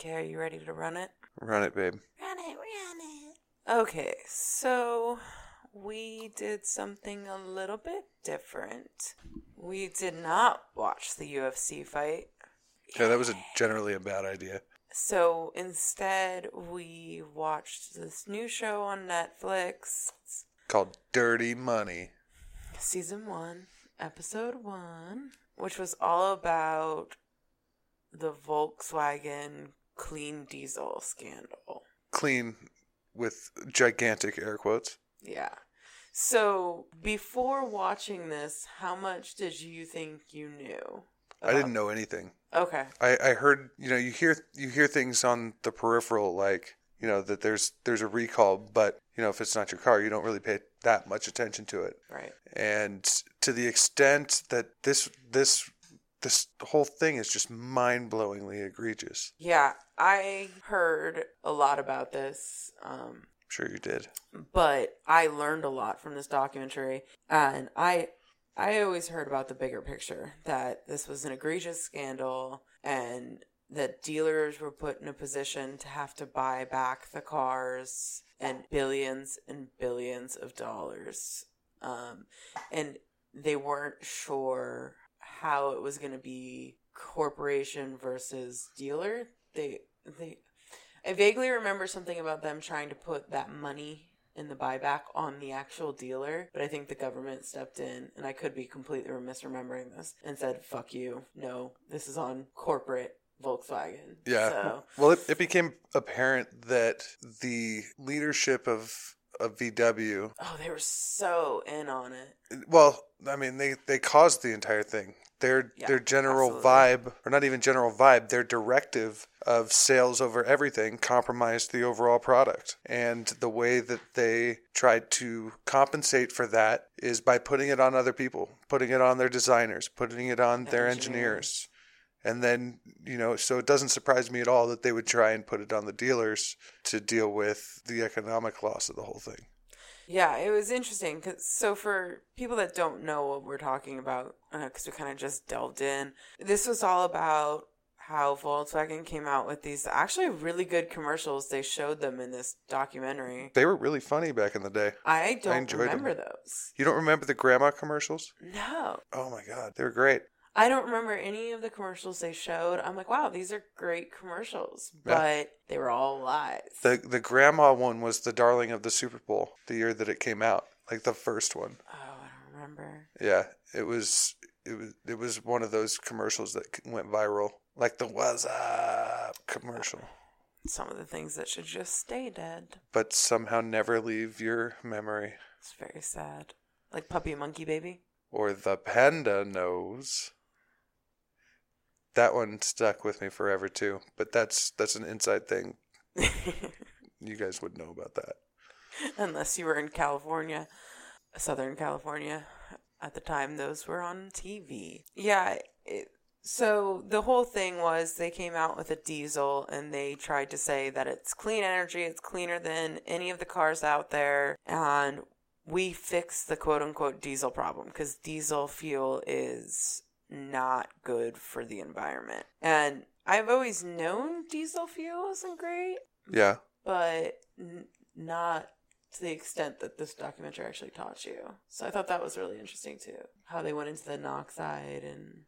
Okay, are you ready to run it? Run it, babe. Run it, run it. Okay, so we did something a little bit different. We did not watch the UFC fight. Yeah, that was a, generally a bad idea. So instead, we watched this new show on Netflix. It's Called Dirty Money. season one, episode one, which was all about the Volkswagen clean diesel scandal. Clean with gigantic air quotes. Yeah. So before watching this, how much did you think you knew? I didn't know anything. Okay. I, I heard you know you hear you hear things on the peripheral like you know that there's there's a recall but you know if it's not your car you don't really pay that much attention to it Right. and to the extent that this this this whole thing is just mind-blowingly egregious Yeah, I heard a lot about this. Um, sure you did but I learned a lot from this documentary, and I I always heard about the bigger picture that this was an egregious scandal and that dealers were put in a position to have to buy back the cars and billions and billions of dollars, um, and they weren't sure how it was going to be corporation versus dealer. They they I vaguely remember something about them trying to put that money in the buyback on the actual dealer, but I think the government stepped in, and I could be completely misremembering this, and said, fuck you. No, this is on corporate Volkswagen. yeah So, well it, it became apparent that the leadership of of VW oh, they were so in on it. Well, I mean, they they caused the entire thing. Their Yeah, their general absolutely. vibe, or not even general vibe, their directive of sales over everything compromised the overall product. And the way that they tried to compensate for that is by putting it on other people, putting it on their designers, putting it on their Engineers. engineers. And then, you know, so it doesn't surprise me at all that they would try and put it on the dealers to deal with the economic loss of the whole thing. Yeah, it was interesting. Cause, so, for people that don't know what we're talking about, uh, because we kind of just delved in, this was all about how Volkswagen came out with these actually really good commercials. They showed them in this documentary. They were really funny back in the day. I don't 'em. remember those. You don't remember the grandma commercials? No. Oh my god, they were great. I don't remember any of the commercials they showed. I'm like, wow, these are great commercials, Yeah. but they were all lies. The the grandma one was the darling of the Super Bowl, the year that it came out, like the first one. oh, I don't remember. Yeah, it was it was it was one of those commercials that went viral, like the "What's Up" commercial, Some of the things that should just stay dead. but somehow never leave your memory. It's very sad. Like Puppy Monkey Baby. Or the panda nose. That one stuck with me forever too, but that's that's an inside thing. You guys would know about that. Unless you were in California, Southern California. At the time, those were on TV. Yeah. It, so the whole thing was they came out with a diesel and they tried to say that it's clean energy, it's cleaner than any of the cars out there. And we fixed the quote unquote diesel problem because diesel fuel is not good for the environment. And I've always known diesel fuel isn't great, Yeah. but n- not to the extent that this documentary actually taught you. So I thought that was really interesting too. How they went into the NOx side and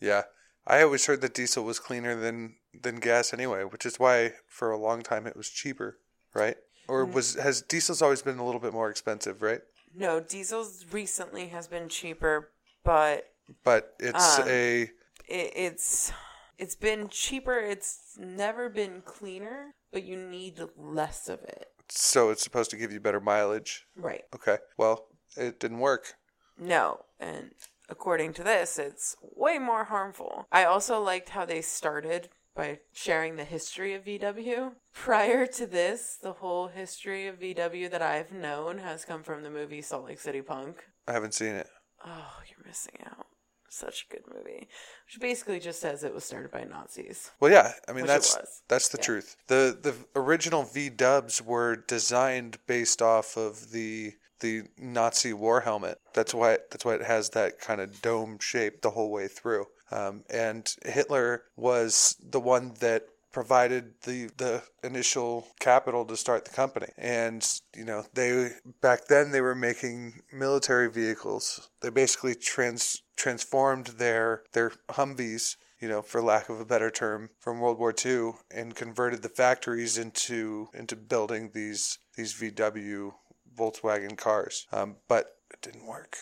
Yeah. I always heard that diesel was cleaner than than gas anyway, which is why for a long time it was cheaper, right? Or mm-hmm. was has diesel's always been a little bit more expensive, right? no, diesels recently has been cheaper, but But it's Um, a it, it's it's been cheaper. It's never been cleaner, but you need less of it. so it's supposed to give you better mileage. Right. Okay. Well, it didn't work. No, and according to this, it's way more harmful. I also liked how they started by sharing the history of VW. Prior to this, the whole history of VW that I've known has come from the movie Salt Lake City Punk. I haven't seen it. Oh, you're missing out. Such a good movie. Which basically just says it was started by Nazis. Well, yeah. I mean, that's that's the Yeah. truth. the The original V Dubs were designed based off of the the Nazi war helmet. That's why it, that's why it has that kind of dome shape the whole way through. Um, and Hitler was the one that provided the the initial capital to start the company. And you know, they back then they were making military vehicles. They basically trans transformed their their Humvees you know, for lack of a better term, from World War II, and converted the factories into into building these these VW Volkswagen cars. Um, but it didn't work.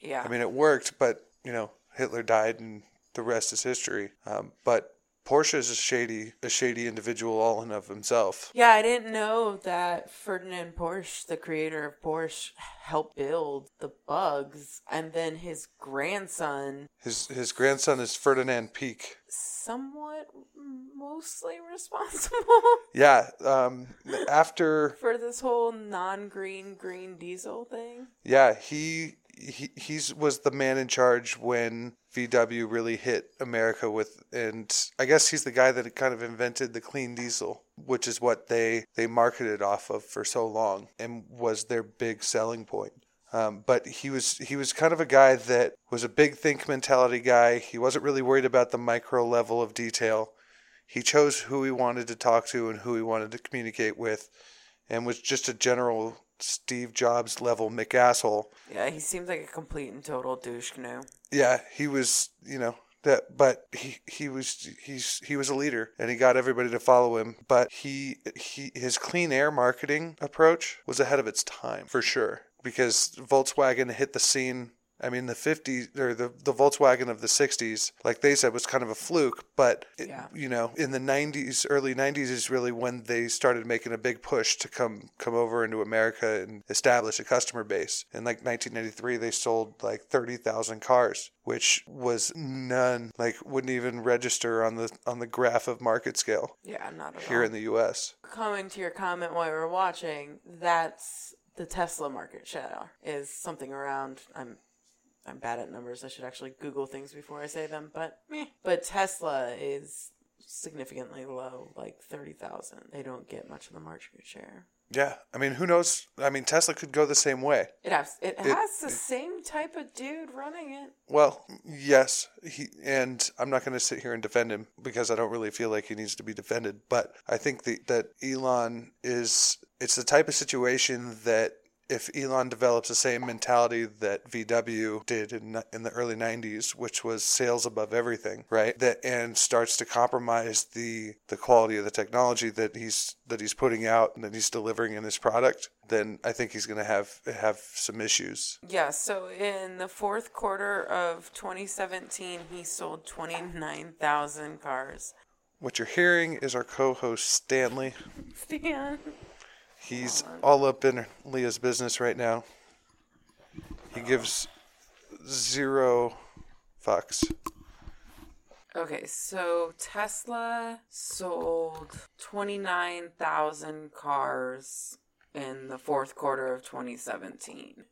Yeah. I mean, it worked, but you know, Hitler died, and the rest is history. Um, but Porsche is a shady, a shady individual all in of himself. Yeah, I didn't know that Ferdinand Porsche, the creator of Porsche, helped build the bugs, and then his grandson. His his grandson is Ferdinand Piëch. Somewhat, mostly responsible. Yeah. Um. After for this whole non-green green diesel thing. Yeah, he he he's was the man in charge when VW really hit America with, and I guess he's the guy that kind of invented the clean diesel, which is what they they marketed off of for so long and was their big selling point. Um, but he was he was kind of a guy that was a big think mentality guy. He wasn't really worried about the micro level of detail. He chose who he wanted to talk to and who he wanted to communicate with, and was just a general Steve Jobs level McAsshole. Yeah, he seemed like a complete and total douche canoe. Yeah, he was, you know, that but he he was he's he was a leader and he got everybody to follow him, but he he his clean air marketing approach was ahead of its time for sure because Volkswagen hit the scene I mean, the 50s or the, the Volkswagen of the 60s, like they said, was kind of a fluke. But, it, Yeah. you know, in the 90s, early 90s is really when they started making a big push to come come over into America and establish a customer base. In like 1993, they sold like 30,000 cars, which was none, like wouldn't even register on the on the graph of market scale Yeah, not at here all. in the U.S. Coming to your comment while we were watching, that's the Tesla market share is something around. I'm I'm bad at numbers. I should actually Google things before I say them. But meh. but Tesla is significantly low, like thirty thousand. They don't get much of the market share. Yeah, I mean, who knows? I mean, Tesla could go the same way. It has it, has the same type of dude running it. Well, yes, he and I'm not going to sit here and defend him because I don't really feel like he needs to be defended. But I think the, that Elon is it's the type of situation that if Elon develops the same mentality that VW did in in the early 90s, which was sales above everything, right? That and starts to compromise the the quality of the technology that he's that he's putting out and that he's delivering in his product, then I think he's going to have have some issues. Yeah, so in the fourth quarter of 2017, he sold 29,000 cars. What you're hearing is our co-host Stanley. Stan. He's all up in Leah's business right now. He gives zero fucks. Okay, so Tesla sold 29,000 cars in the fourth quarter of 2017.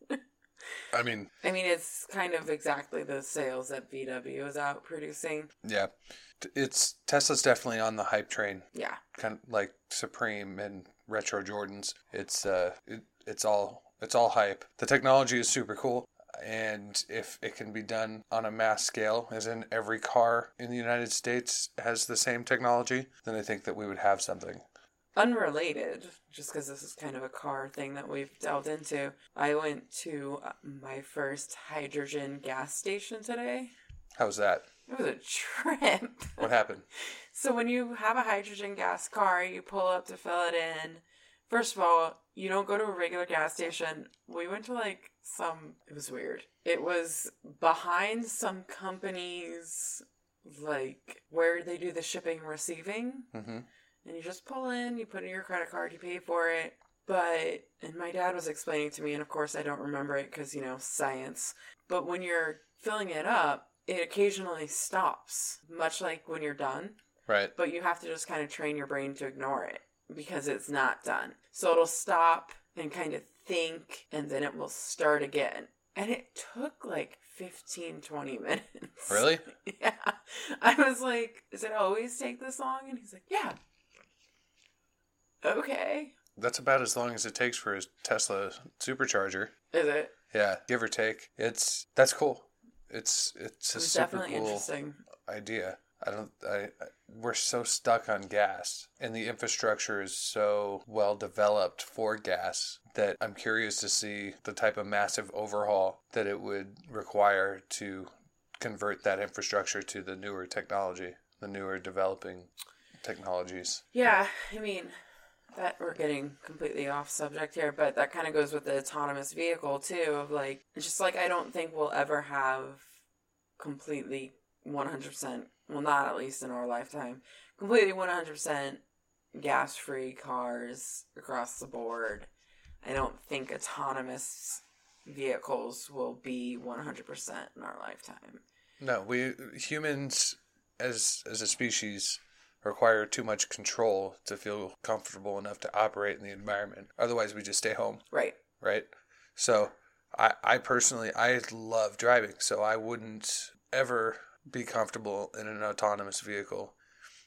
I mean, I mean, it's kind of exactly the sales that VW is out producing. yeah, T- it's Tesla's definitely on the hype train, Yeah. kind of like Supreme and retro Jordans. It's uh, it, it's all it's all hype. The technology is super cool. And if it can be done on a mass scale, as in every car in the United States has the same technology, then I think that we would have something. Unrelated, just because this is kind of a car thing that we've delved into, I went to uh, my first hydrogen gas station today. How's that? It was a trip. What happened? So when you have a hydrogen gas car, you pull up to fill it in. First of all, you don't go to a regular gas station. We went to like some it was weird. It was behind some companies like where they do the shipping and receiving. Mm-hmm. And you just pull in, you put in your credit card, you pay for it. But and my dad was explaining to me and of course I don't remember it cuz you know, science. But when you're filling it up, it occasionally stops, much like when you're done Right. but you have to just kind of train your brain to ignore it because it's not done. So it'll stop and kind of think and then it will start again. And it took like 15, 20 minutes. Really? Yeah. I was like, does it always take this long? And he's like, yeah. Okay. That's about as long as it takes for his Tesla supercharger. Is it? Yeah, give or take. It's that's cool. It's it's It a super definitely cool interesting. idea. I don't. I, I we're so stuck on gas, and the infrastructure is so well developed for gas that I'm curious to see the type of massive overhaul that it would require to convert that infrastructure to the newer technology, the newer developing technologies. Yeah, I mean, that we're getting completely off subject here, but that kind of goes with the autonomous vehicle too. Of like, just like I don't think we'll ever have completely 100%, well, not at least in our lifetime, completely 100% gas free cars across the board. I don't think autonomous vehicles will be 100% in our lifetime. No, we humans as as a species require too much control to feel comfortable enough to operate in the environment. Otherwise, we just stay home. Right. Right. So, I I personally I love driving, so I wouldn't ever be comfortable in an autonomous vehicle,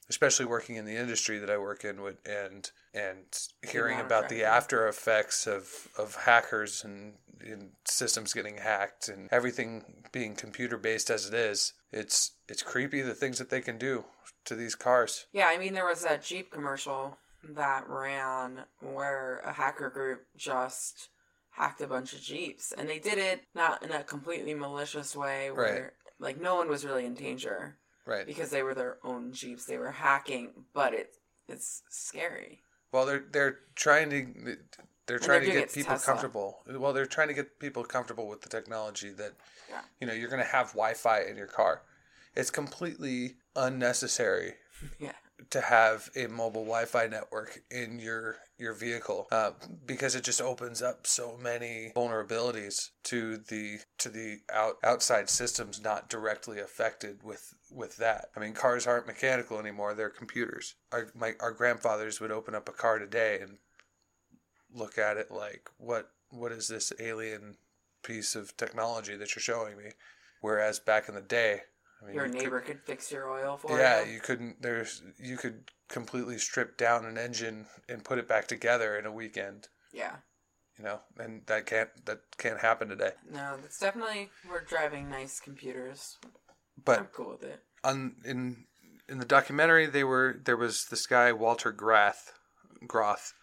especially working in the industry that I work in with and and hearing about the after effects of of hackers and, and systems getting hacked and everything being computer based as it is. It's it's creepy the things that they can do to these cars. Yeah, I mean there was that Jeep commercial that ran where a hacker group just hacked a bunch of Jeeps and they did it not in a completely malicious way where right. like no one was really in danger. Right. Because they were their own Jeeps. They were hacking, but it it's scary. Well, they're they're trying to they're trying they're to get people Tesla. comfortable. Well, they're trying to get people comfortable with the technology that yeah. you know, you're going to have Wi-Fi in your car. It's completely unnecessary. yeah. To have a mobile Wi-Fi network in your your vehicle, uh, because it just opens up so many vulnerabilities to the to the out, outside systems not directly affected with with that. I mean, cars aren't mechanical anymore; they're computers. Our my our grandfathers would open up a car today and look at it like, what what is this alien piece of technology that you're showing me? Whereas back in the day, I mean, your neighbor could, could, fix your oil for yeah, you. Yeah, you couldn't. There's you could completely strip down an engine and put it back together in a weekend. Yeah. You know, and that can't that can't happen today. No, it's definitely we're driving nice computers. But I'm cool with it. On in in the documentary, they were there was this guy Walter Grath, Groth,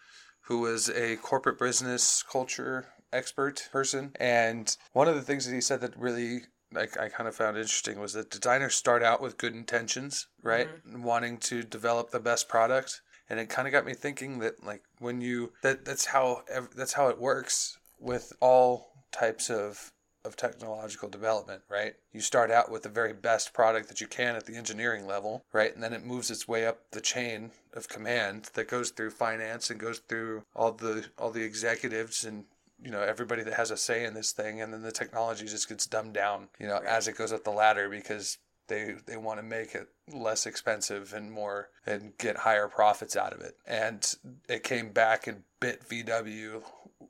who was a corporate business culture expert person, and one of the things that he said that really I, I kind of found interesting was that designers start out with good intentions, right? Mm-hmm. Wanting to develop the best product. And it kind of got me thinking that like when you that that's how that's how it works with all types of of technological development, right? You start out with the very best product that you can at the engineering level, right? And then it moves its way up the chain of command that goes through finance and goes through all the all the executives and you know everybody that has a say in this thing and then the technology just gets dumbed down you know right. as it goes up the ladder because they they want to make it less expensive and more and get higher profits out of it. And it came back and bit VW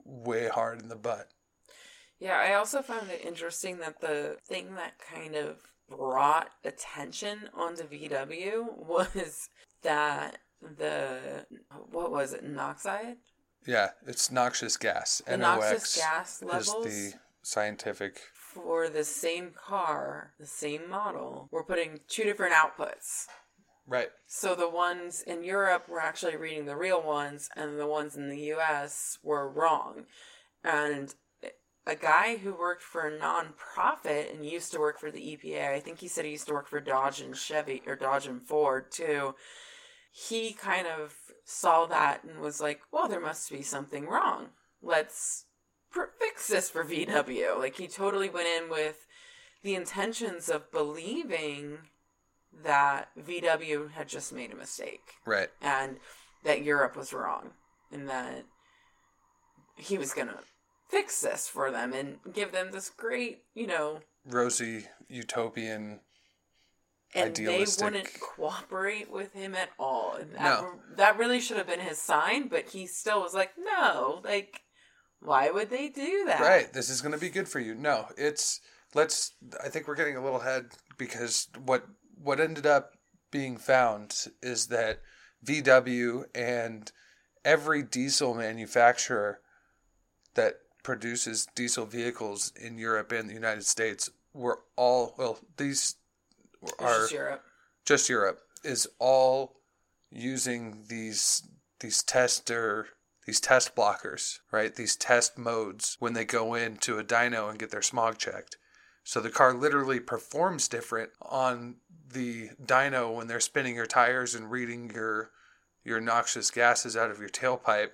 way hard in the butt. Yeah I also found it interesting that the thing that kind of brought attention onto VW was that the what was it Noxide yeah, it's noxious gas. The NOx noxious gas levels is the scientific. For the same car, the same model, we're putting two different outputs. Right. So the ones in Europe were actually reading the real ones, and the ones in the US were wrong. And a guy who worked for a nonprofit and used to work for the EPA, I think he said he used to work for Dodge and Chevy, or Dodge and Ford too. He kind of saw that and was like, well, there must be something wrong. Let's pr- fix this for VW. Like, he totally went in with the intentions of believing that VW had just made a mistake. Right. And that Europe was wrong. And that he was going to fix this for them and give them this great, you know, rosy utopian and they wouldn't cooperate with him at all. And that, no. that really should have been his sign, but he still was like, no, like, why would they do that? Right. This is going to be good for you. No, it's let's. I think we're getting a little ahead because what what ended up being found is that VW and every diesel manufacturer that produces diesel vehicles in Europe and the United States were all well these are Europe. just Europe, is all using these these tester these test blockers, right? These test modes when they go into a dyno and get their smog checked. So the car literally performs different on the dyno when they're spinning your tires and reading your your noxious gases out of your tailpipe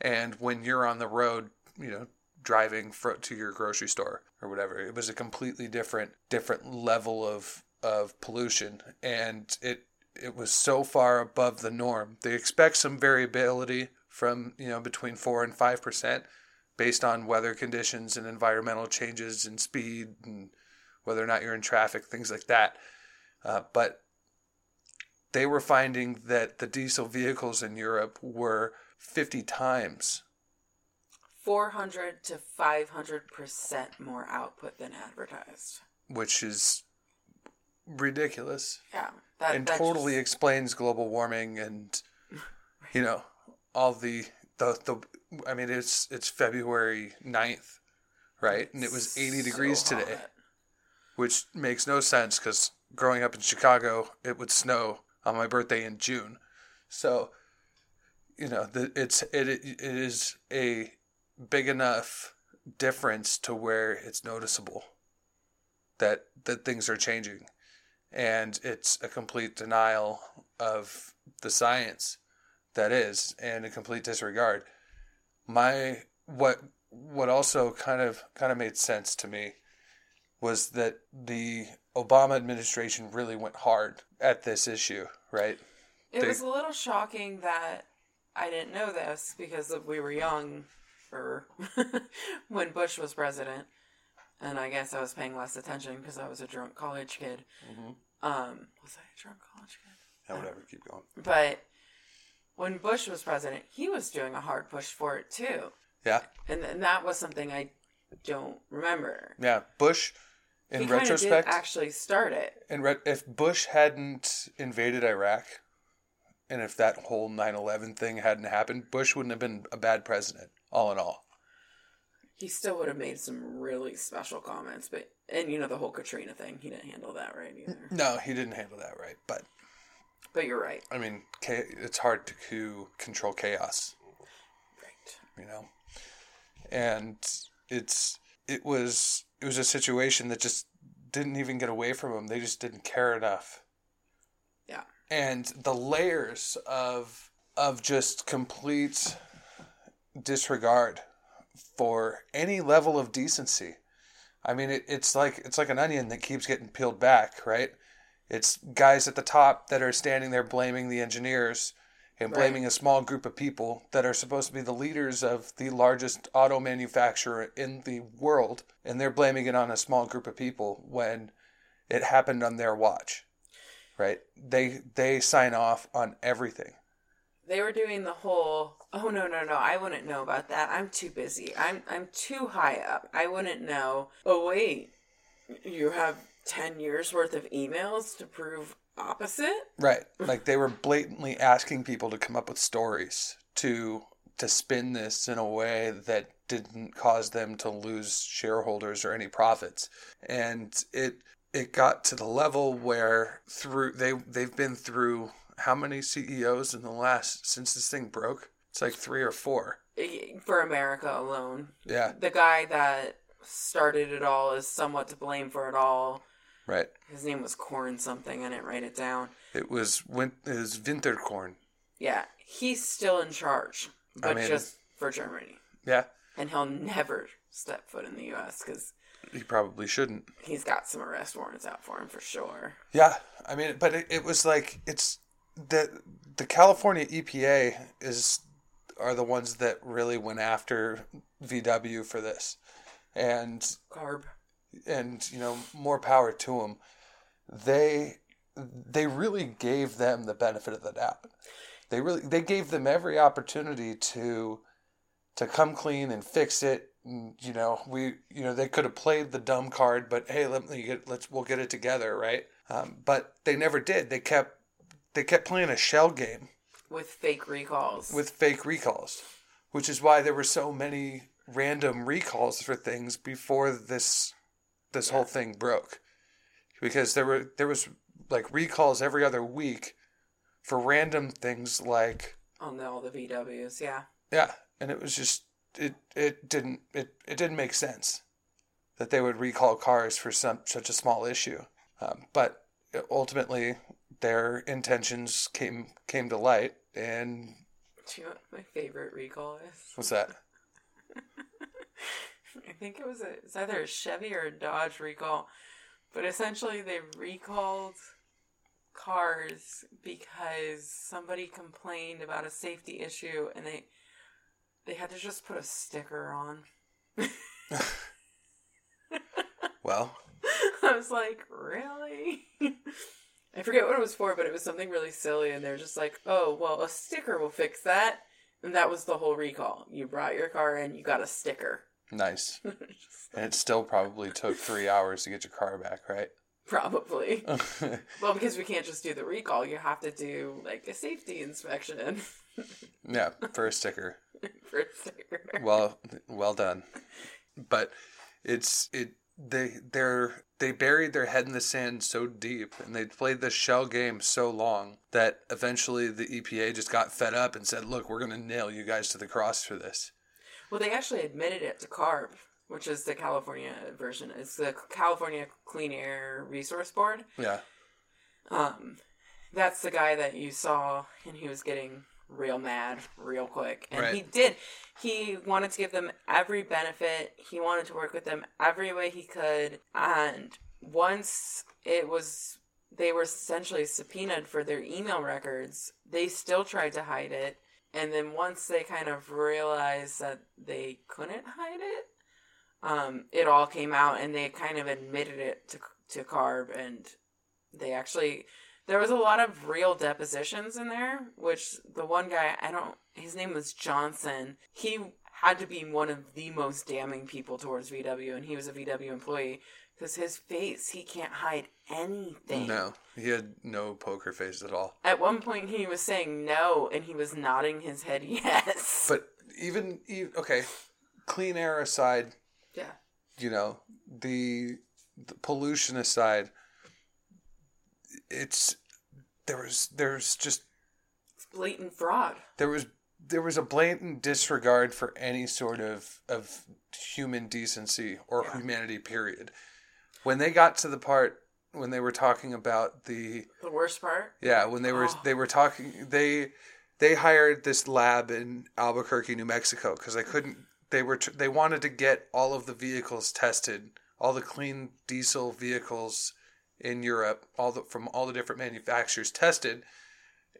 and when you're on the road, you know, driving to your grocery store or whatever. It was a completely different different level of of pollution and it it was so far above the norm. They expect some variability from, you know, between 4 and 5% based on weather conditions and environmental changes and speed and whether or not you're in traffic, things like that. Uh, but they were finding that the diesel vehicles in Europe were 50 times 400 to 500% more output than advertised. which is ridiculous Yeah. That, and that totally just- explains global warming and you know all the the the I mean it's it's February 9th right and it was 80 degrees so today hot. which makes no sense cuz growing up in Chicago it would snow on my birthday in June so you know the, it's it it is a big enough difference to where it's noticeable that that things are changing and it's a complete denial of the science that is and a complete disregard my what what also kind of kind of made sense to me was that the Obama administration really went hard at this issue right It They- was a little shocking that I didn't know this because we were young or when Bush was president. And I guess I was paying less attention because I was a drunk college kid. Mhm. Um, was I a drunk college kid? yeah, whatever keep going But when Bush was president, he was doing a hard push for it too. yeah And, and that was something I don't remember. yeah Bush in he retrospect actually start it. in re- if Bush hadn't invaded Iraq and if that whole 9/11 thing hadn't happened Bush wouldn't have been a bad president all in all He still would have made some really special comments, but and you know the whole Katrina thing, he didn't handle that right either. no he didn't handle that right but But you're right. I mean, it's hard to control chaos, Right. you know. And it's it was it was a situation that just didn't even get away from him. They just didn't care enough. Yeah. And the layers of of just complete disregard for any level of decency. I mean, it, it's like it's like an onion that keeps getting peeled back, right? It's guys at the top that are standing there blaming the engineers and Right. blaming a small group of people that are supposed to be the leaders of the largest auto manufacturer in the world, and they're blaming it on a small group of people when it happened on their watch. Right? They they sign off on everything. They were doing the whole oh no no no, I wouldn't know about that. I'm too busy. I'm I'm too high up. I wouldn't know. Oh wait. You have ten years worth of emails to prove opposite? Right. Like they were blatantly asking people to come up with stories to to spin this in a way that didn't cause them to lose shareholders or any profits. And it it got to the level where through they they've been through how many CEOs in the last since this thing broke? It's like 3 or 4. For America alone. Yeah, The guy that started it all is somewhat to blame for it all. right. His name was Corn something. I didn't write it down. It was win- it was Winterkorn. Yeah, he's still in charge, I but mean- just for Germany. Yeah, And he'll never step foot in the U.S. because he probably shouldn't. he's got some arrest warrants out for him for sure. Yeah, I mean, but it, it was like it's the the California EPA is are the ones that really went after VW for this, and CARB. and you know more power to them. They they really gave them the benefit of the doubt. They really they gave them every opportunity to to come clean and fix it. And, you know we you know they could have played the dumb card, but hey, let me get let's we'll get it together, right? Um, but they never did. They kept they kept playing a shell game With fake recalls. with fake recalls, which is why there were so many random recalls for things before this this whole thing broke. Because there were there was like recalls every other week for random things like On the, all the VWs, yeah. yeah, and it was just it it didn't it, it didn't make sense that they would recall cars for some such a small issue. Um, but ultimately, their intentions came came to light, and Do you know what my favorite recall is? what's that? I think it was a, it's either a Chevy or a Dodge recall, but essentially they recalled cars because somebody complained about a safety issue and they they had to just put a sticker on. Well, I was like, really? I forget what it was for, but it was something really silly, and they're just like, oh, well, a sticker will fix that. And that was the whole recall. You brought your car in, you got a sticker. nice. And it still probably took three hours to get your car back, right? Probably. Well, because we can't just do the recall, you have to do like a safety inspection yeah, for a sticker. for a sticker. Well, well done. But it's it they they're they buried their head in the sand so deep and they played the shell game so long that eventually the EPA just got fed up and said, "Look, we're going to nail you guys to the cross for this." Well, they actually admitted it to CARB, which is the California version. It's the California Clean Air Resource Board. Yeah. Um, that's the guy that you saw, and he was getting real mad real quick. And he did. He wanted to give them every benefit. He wanted to work with them every way he could. And once it was, they were essentially subpoenaed for their email records, they still tried to hide it. And then once they kind of realized that they couldn't hide it, um, it all came out and they kind of admitted it to, to CARB and they actually there was a lot of real depositions in there which the one guy i don't his name was johnson. He had to be one of the most damning people towards vw and he was a vw employee because his face he can't hide anything. No, he had no poker face at all. at one point he was saying no and he was nodding his head yes. But even, even okay, clean air aside, yeah. you know the, the pollution aside it's there was there's just it's blatant fraud there was there was a blatant disregard for any sort of of human decency or Yeah. humanity period when they got to the part when they were talking about the the worst part yeah when they were Oh. they were talking they they hired this lab in Albuquerque New Mexico because they couldn't they were they wanted to get all of the vehicles tested all the clean diesel vehicles in Europe all the from all the different manufacturers tested.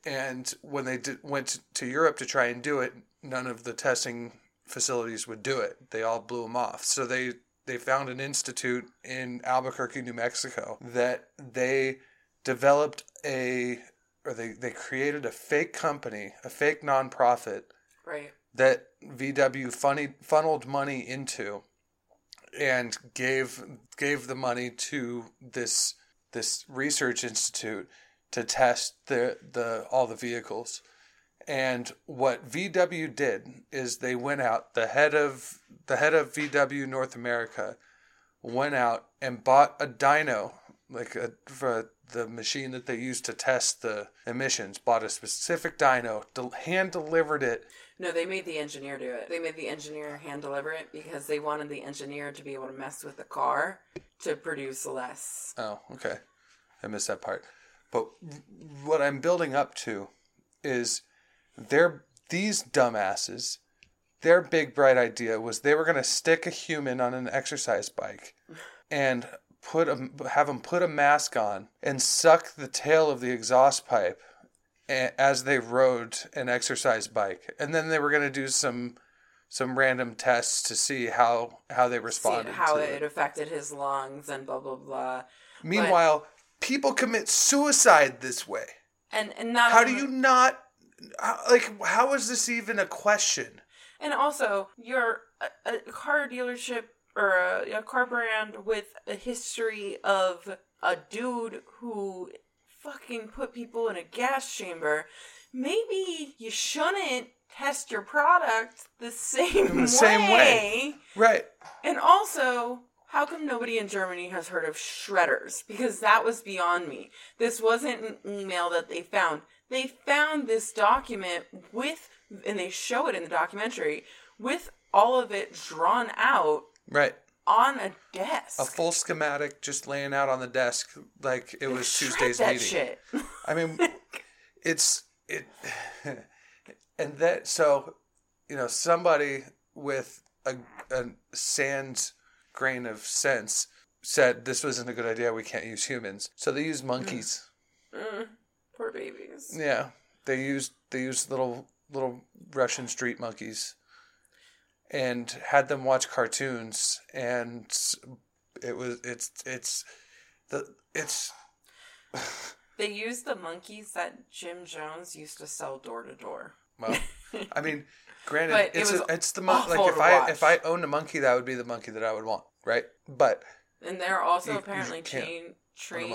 And when they did, went to Europe to try and do it none of the testing facilities would do it. They all blew them off. So they they found an institute in Albuquerque New Mexico that they developed a or they, they created a fake company, a fake nonprofit right. that VW funny, funneled money into and gave gave the money to this this research institute to test the, the all the vehicles. And what VW did is they went out, the head of the head of VW North America went out and bought a dyno, like a the machine that they used to test the emissions, bought a specific dyno, hand delivered it No, they made the engineer do it. They made the engineer hand deliver it because they wanted the engineer to be able to mess with the car to produce less. Oh, okay. I missed that part. But what I'm building up to is they're these dumbasses. Their big bright idea was they were going to stick a human on an exercise bike and put a have them put a mask on and suck the tail of the exhaust pipe as they rode an exercise bike, and then they were going to do some some random tests to see how how they See responded. how to it affected his lungs and blah blah blah. Meanwhile, people commit suicide this way. And and not How do you not like how is this even a question? And also, you're a, a car dealership or a, a car brand with a history of a dude who fucking put people in a gas chamber. Maybe you shouldn't test your product the same In the same way. Right. And also, how come nobody in Germany has heard of shredders? Because that was beyond me. This wasn't an email that they found. They found this document with, and they show it in the documentary, with all of it drawn out Right. on a desk. A full schematic just laying out on the desk like it was Tuesday's that meeting. shit. I mean, it's it, and that so you know somebody with a, a sans grain of sense said this wasn't a good idea. We can't use humans, so they used monkeys. Mm, poor babies. Yeah, they used they used little little Russian street monkeys, and had them watch cartoons, and it was it's it's the it's They used the monkeys that Jim Jones used to sell door to door. Well, I mean, granted, it it's was a, it's the mon- like if I watch. if I owned a monkey, that would be the monkey that I would want, right? But And they're also You- you apparently can't trained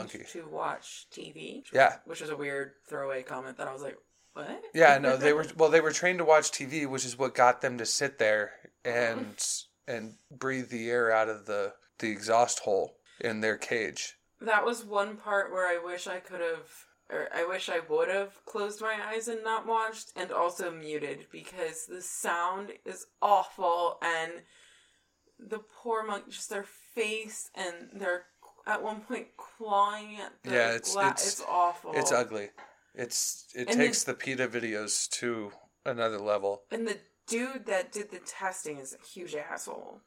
trained to watch TV. Yeah. Which is a weird throwaway comment that I was like, what? yeah, no, they were well, they were trained to watch TV, which is what got them to sit there and and breathe the air out of the the exhaust hole in their cage. That was one part where I wish I could have, or I wish I would have closed my eyes and not watched, and also muted because the sound is awful and the poor monk, just their face and they're at one point clawing at the Yeah, it's- gla- it's- it's awful. It's ugly. It's it And takes the PETA videos to another level. And the dude that did the testing is a huge asshole.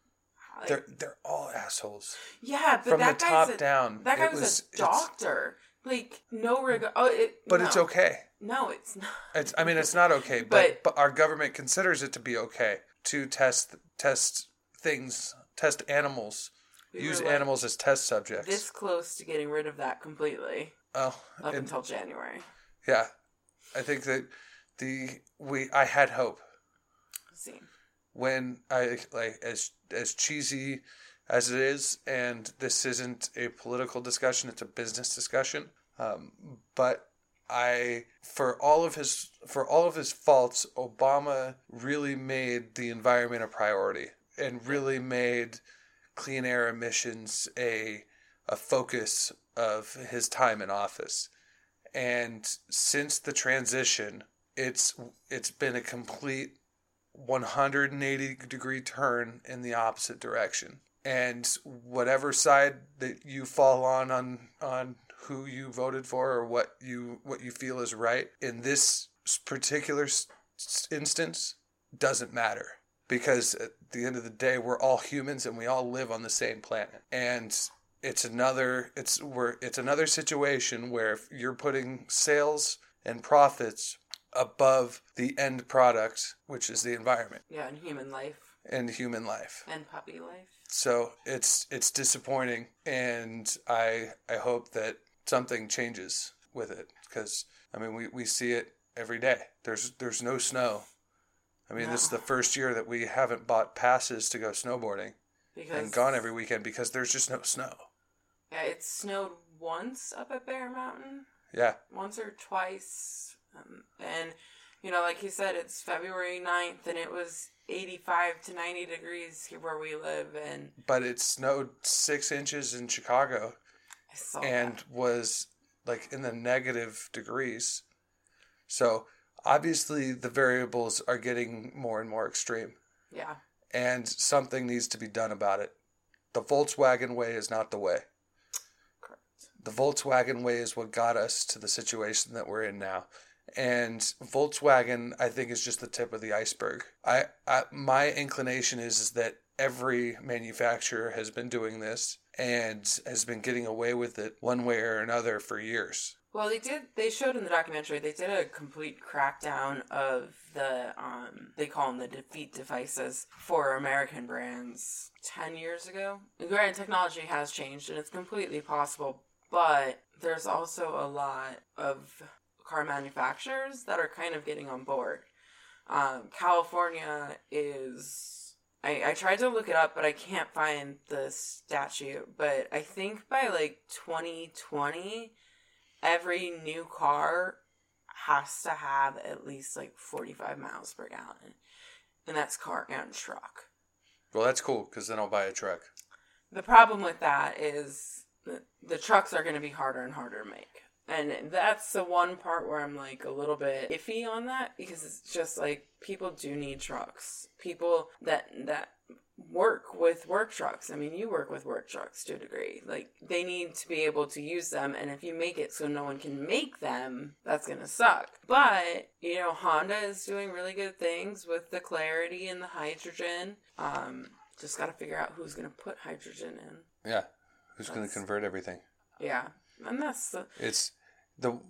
Like, They're they're all assholes yeah, but from the that guy's top a, down. That guy was, was a doctor. Like no regard. Oh, it, but no. it's okay. No, it's not. It's I mean it's not okay, but, But- but our government considers it to be okay to test test things, test animals, We use like, animals as test subjects. This close to getting rid of that completely oh, up until January. yeah, I think that the we I had hope See, when I like as as cheesy as it is, and this isn't a political discussion; it's a business discussion. Um, but I, for all of his for all of his faults, Obama really made the environment a priority and really made clean air emissions a a focus of his time in office. And since the transition, it's it's been a complete 180 degree turn in the opposite direction. And whatever side that you fall on on on who you voted for or what you what you feel is right in this particular instance doesn't matter because at the end of the day we're all humans and we all live on the same planet. And it's another it's where it's another situation where you're putting sales and profits above the end product which is the environment. Yeah, and human life and human life. And puppy life. so it's it's disappointing and i i hope that something changes with it because i mean we, we see it every day. There's there's no snow. I mean this is the first year that we haven't bought passes to go snowboarding Because and gone every weekend because there's just no snow. Yeah, it snowed once up at Bear Mountain, yeah. Once or twice, um, and you know, like you said, it's February 9th and it was 85 to 90 degrees here where we live, and but it snowed six inches in chicago and that. was like in the negative degrees so obviously the variables are getting more and more extreme Yeah, and something needs to be done about it. The Volkswagen way is not the way. correct. The Volkswagen way is what got us to the situation that we're in now. And Volkswagen, I think, is just the tip of the iceberg. I, I my inclination is, is that every manufacturer has been doing this and has been getting away with it one way or another for years. Well, they did. They showed in the documentary. They did a complete crackdown of the. Um, they call them the defeat devices for American brands ten years ago. Granted, technology has changed, and it's completely possible. But there's also a lot of car manufacturers that are kind of getting on board. Um, California is. I, I tried to look it up, but I can't find the statute. But I think by like 2020, every new car has to have at least like 45 miles per gallon. And that's car and truck. Well, that's cool because then I'll buy a truck. the problem with that is the, the trucks are going to be harder and harder to make. And that's the one part where I'm like a little bit iffy on that because it's just like people do need trucks. People that that work with work trucks. I mean, you work with work trucks to a degree. Like they need to be able to use them and if you make it so no one can make them, that's going to suck. But, you know, Honda is doing really good things with the clarity and the hydrogen. Um just got to figure out who's going to put hydrogen in. Yeah. Who's going to convert everything? Yeah. And that's the It's the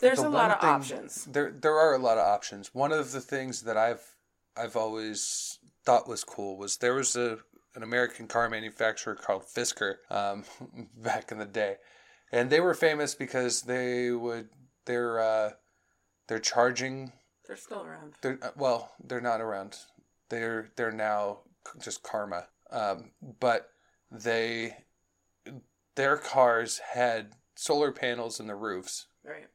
There's the a lot of thing- options. There there are a lot of options. One of the things that I've I've always thought was cool was there was a an American car manufacturer called Fisker um, back in the day, and they were famous because they would their uh, their charging They're still around. they're uh, well they're not around they're they're now just karma um, but they their cars had solar panels in the roofs Right.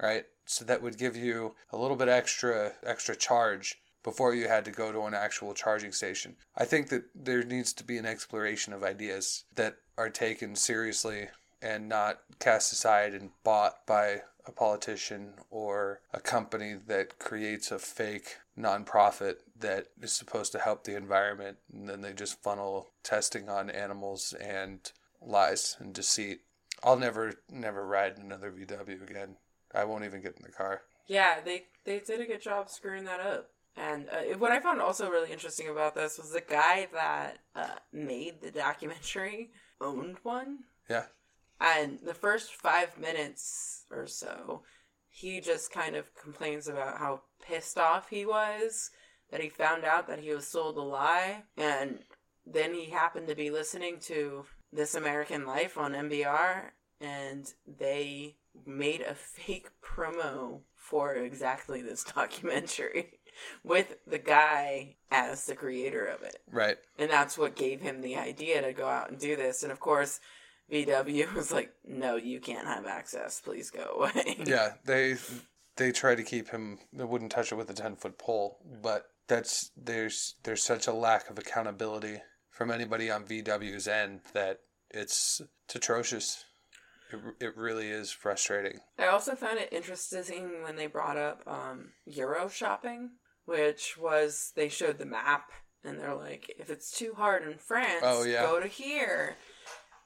right so that would give you a little bit extra extra charge before you had to go to an actual charging station i think that there needs to be an exploration of ideas that are taken seriously and not cast aside and bought by a politician or a company that creates a fake nonprofit that is supposed to help the environment and then they just funnel testing on animals and lies and deceit i'll never never ride another vw again I won't even get in the car. Yeah, they they did a good job screwing that up. And uh, what I found also really interesting about this was the guy that uh, made the documentary owned one. Yeah. And the first five minutes or so, he just kind of complains about how pissed off he was that he found out that he was sold a lie. And then he happened to be listening to This American Life on NPR, and they made a fake promo for exactly this documentary with the guy as the creator of it. Right. And that's what gave him the idea to go out and do this. And of course, VW was like, "No, you can't have access. Please go away." Yeah, they they try to keep him. They wouldn't touch it with a ten foot pole, but that's there's there's such a lack of accountability from anybody on VW's end that it's it's atrocious. It, it really is frustrating. I also found it interesting when they brought up um, Euro shopping, which was they showed the map and they're like, if it's too hard in France, Oh, yeah. go to here.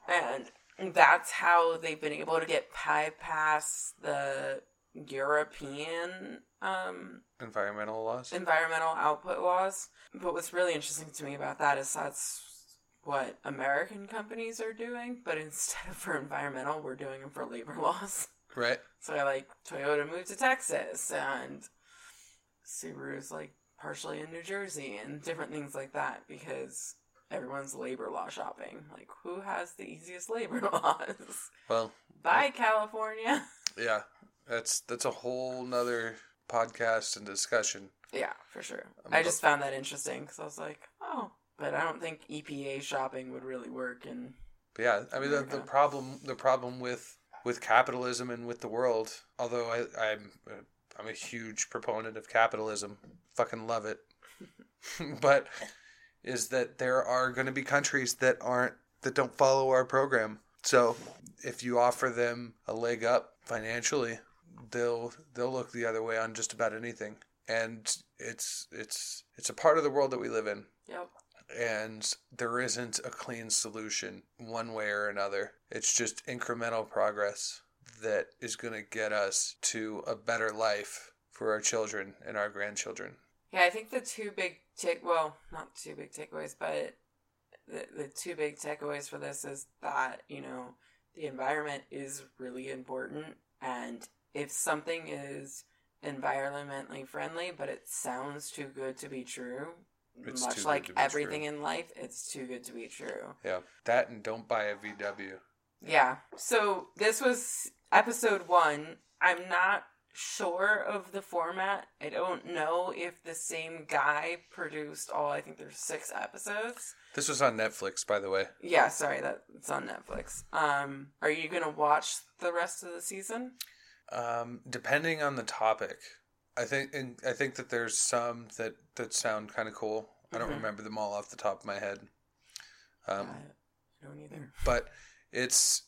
And that's how they've been able to get bypass the European um, Environmental laws. environmental output laws. But what's really interesting to me about that is that's what American companies are doing, but instead of for environmental, we're doing them for labor laws. Right. So i like Toyota moved to Texas and Subaru's like partially in New Jersey and different things like that because everyone's labor law shopping. Like who has the easiest labor laws? Well, Bye California. yeah. That's that's a whole nother podcast and discussion. Yeah, for sure. Um, I just found that interesting because I was like, oh, but I don't think EPA shopping would really work And yeah, I mean the, the problem the problem with with capitalism and with the world. Although I, I'm uh, I'm a huge proponent of capitalism, fucking love it. but is that there are going to be countries that aren't that don't follow our program. So if you offer them a leg up financially, they'll they'll look the other way on just about anything. And it's it's it's a part of the world that we live in Yep. and there isn't a clean solution one way or another. It's just incremental progress that is going to get us to a better life for our children and our grandchildren. Yeah, I think the two big take well, not two big takeaways, but the the two big takeaways for this is that, you know, the environment is really important and if something is environmentally friendly but it sounds too good to be true, It's much like everything true. in life, it's too good to be true. Yeah, that and don't buy a VW. Yeah. So this was episode one. I'm not sure of the format. I don't know if the same guy produced all. I think there's six episodes. This was on Netflix, by the way. Yeah, sorry, that it's on Netflix. Um, are you gonna watch the rest of the season? Um, depending on the topic, I think and I think that there's some that that sound kind of cool. I don't Mhm. remember them all off the top of my head. Um, I don't either. but it's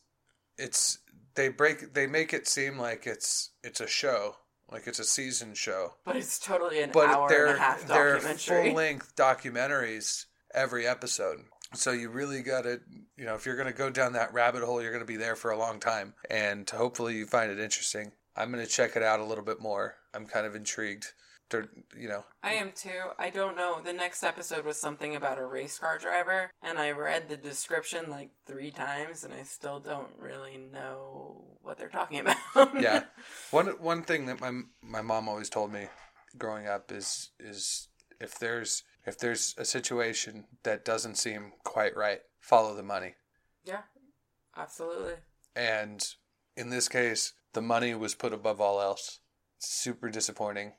it's they break they make it seem like it's it's a show like it's a season show But it's totally an but hour they're and a half they're documentary. full length documentaries every episode so you really gotta you know if you're gonna go down that rabbit hole you're gonna be there for a long time and hopefully you find it interesting i'm gonna check it out a little bit more i'm kind of intrigued They're, you know I am too. I don't know. The next episode was something about a race car driver, and I read the description like three times, and I still don't really know what they're talking about. yeah one one thing that my my mom always told me growing up is is if there's if there's a situation that doesn't seem quite right follow the money. Yeah, absolutely. and in this case the money was put above all else. Super disappointing.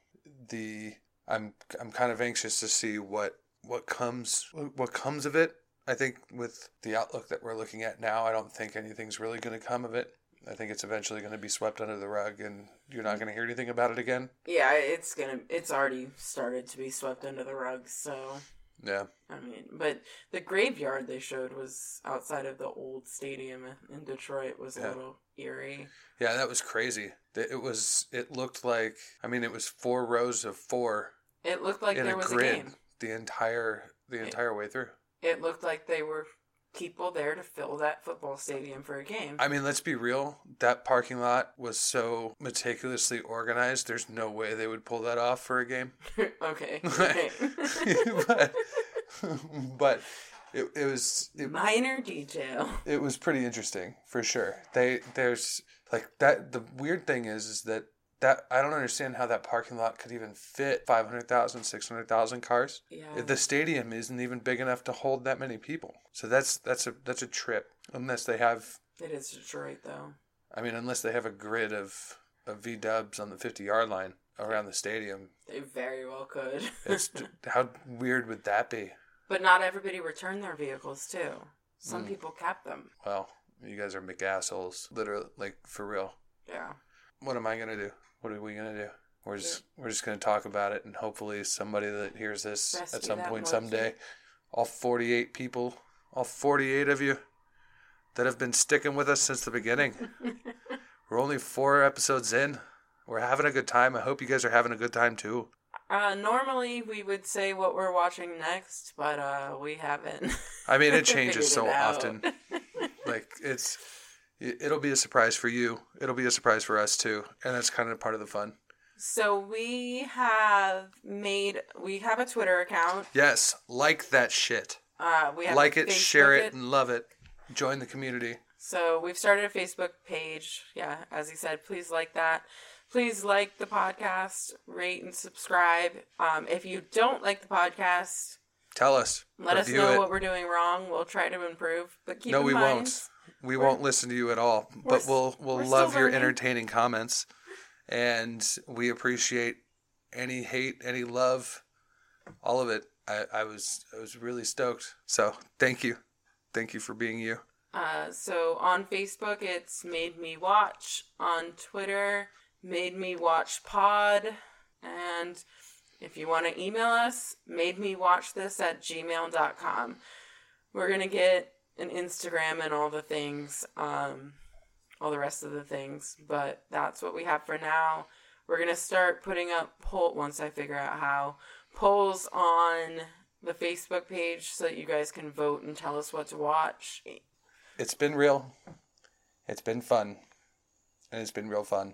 The i'm i'm kind of anxious to see what what comes what comes of it. I think with the outlook that we're looking at now i don't think anything's really going to come of it i think it's eventually going to be swept under the rug and you're not going to hear anything about it again Yeah, it's gonna. It's already started to be swept under the rug. So yeah I mean, but the graveyard they showed was outside of the old stadium in Detroit was a little eerie. yeah that was crazy It- it was it looked like i mean it was four rows of four It looked like in there a was a grid game. the entire the entire way through It looked like they were people there to fill that football stadium for a game. I mean, let's be real. That parking lot was so meticulously organized. There's no way they would pull that off for a game. okay. okay. but but it, it was it, Minor detail. it was pretty interesting for sure. They there's like that. The weird thing is is that that I don't understand how that parking lot could even fit 500,000, 600,000 cars. Yeah. The stadium isn't even big enough to hold that many people. So that's that's a that's a trip unless they have It is Detroit though. I mean, unless they have a grid of, of V dubs on the 50 yard line around the stadium. They very well could. It's how weird would that be? but not everybody returned their vehicles too. Some Mm. people kept them. Well, you guys are McAssholes, literally, like for real. Yeah. What am I gonna do? What are we gonna do? We're just we're just gonna talk about it, and hopefully somebody that hears this Rescue at some point someday, all 48 people, all 48 of you that have been sticking with us since the beginning. We're only four episodes in. We're having a good time. I hope you guys are having a good time too. Uh, normally we would say what we're watching next, but uh, we haven't. I mean, it changes so often. Like it's, it- it'll be a surprise for you. It'll be a surprise for us too, and that's kind of part of the fun. So we have made we have a Twitter account. Yes, like that shit. Uh, we have Like it, Facebook share it, and love it. Join the community. So we've started a Facebook page. Yeah, as he said, please like that. Please like the podcast, rate and subscribe. Um, if you don't like the podcast, Tell us. let us know it. what we're doing wrong. We'll try to improve. But keep no, in we mind, won't. We won't listen to you at all. But we'll we'll we're still love your learning. entertaining comments, and we appreciate any hate, any love, all of it. I, I was I was really stoked. So thank you, thank you for being you. Uh, so on Facebook, it's Made Me Watch. On Twitter, Made Me Watch Pod. And if you want to email us, made me watch this at gmail.com. We're going to get an Instagram and all the things, um, all the rest of the things, but that's what we have for now. We're to start putting up poll once I figure out how polls on the Facebook page so that you guys can vote and tell us what to watch. It's been real. It's been fun, and it's been real fun.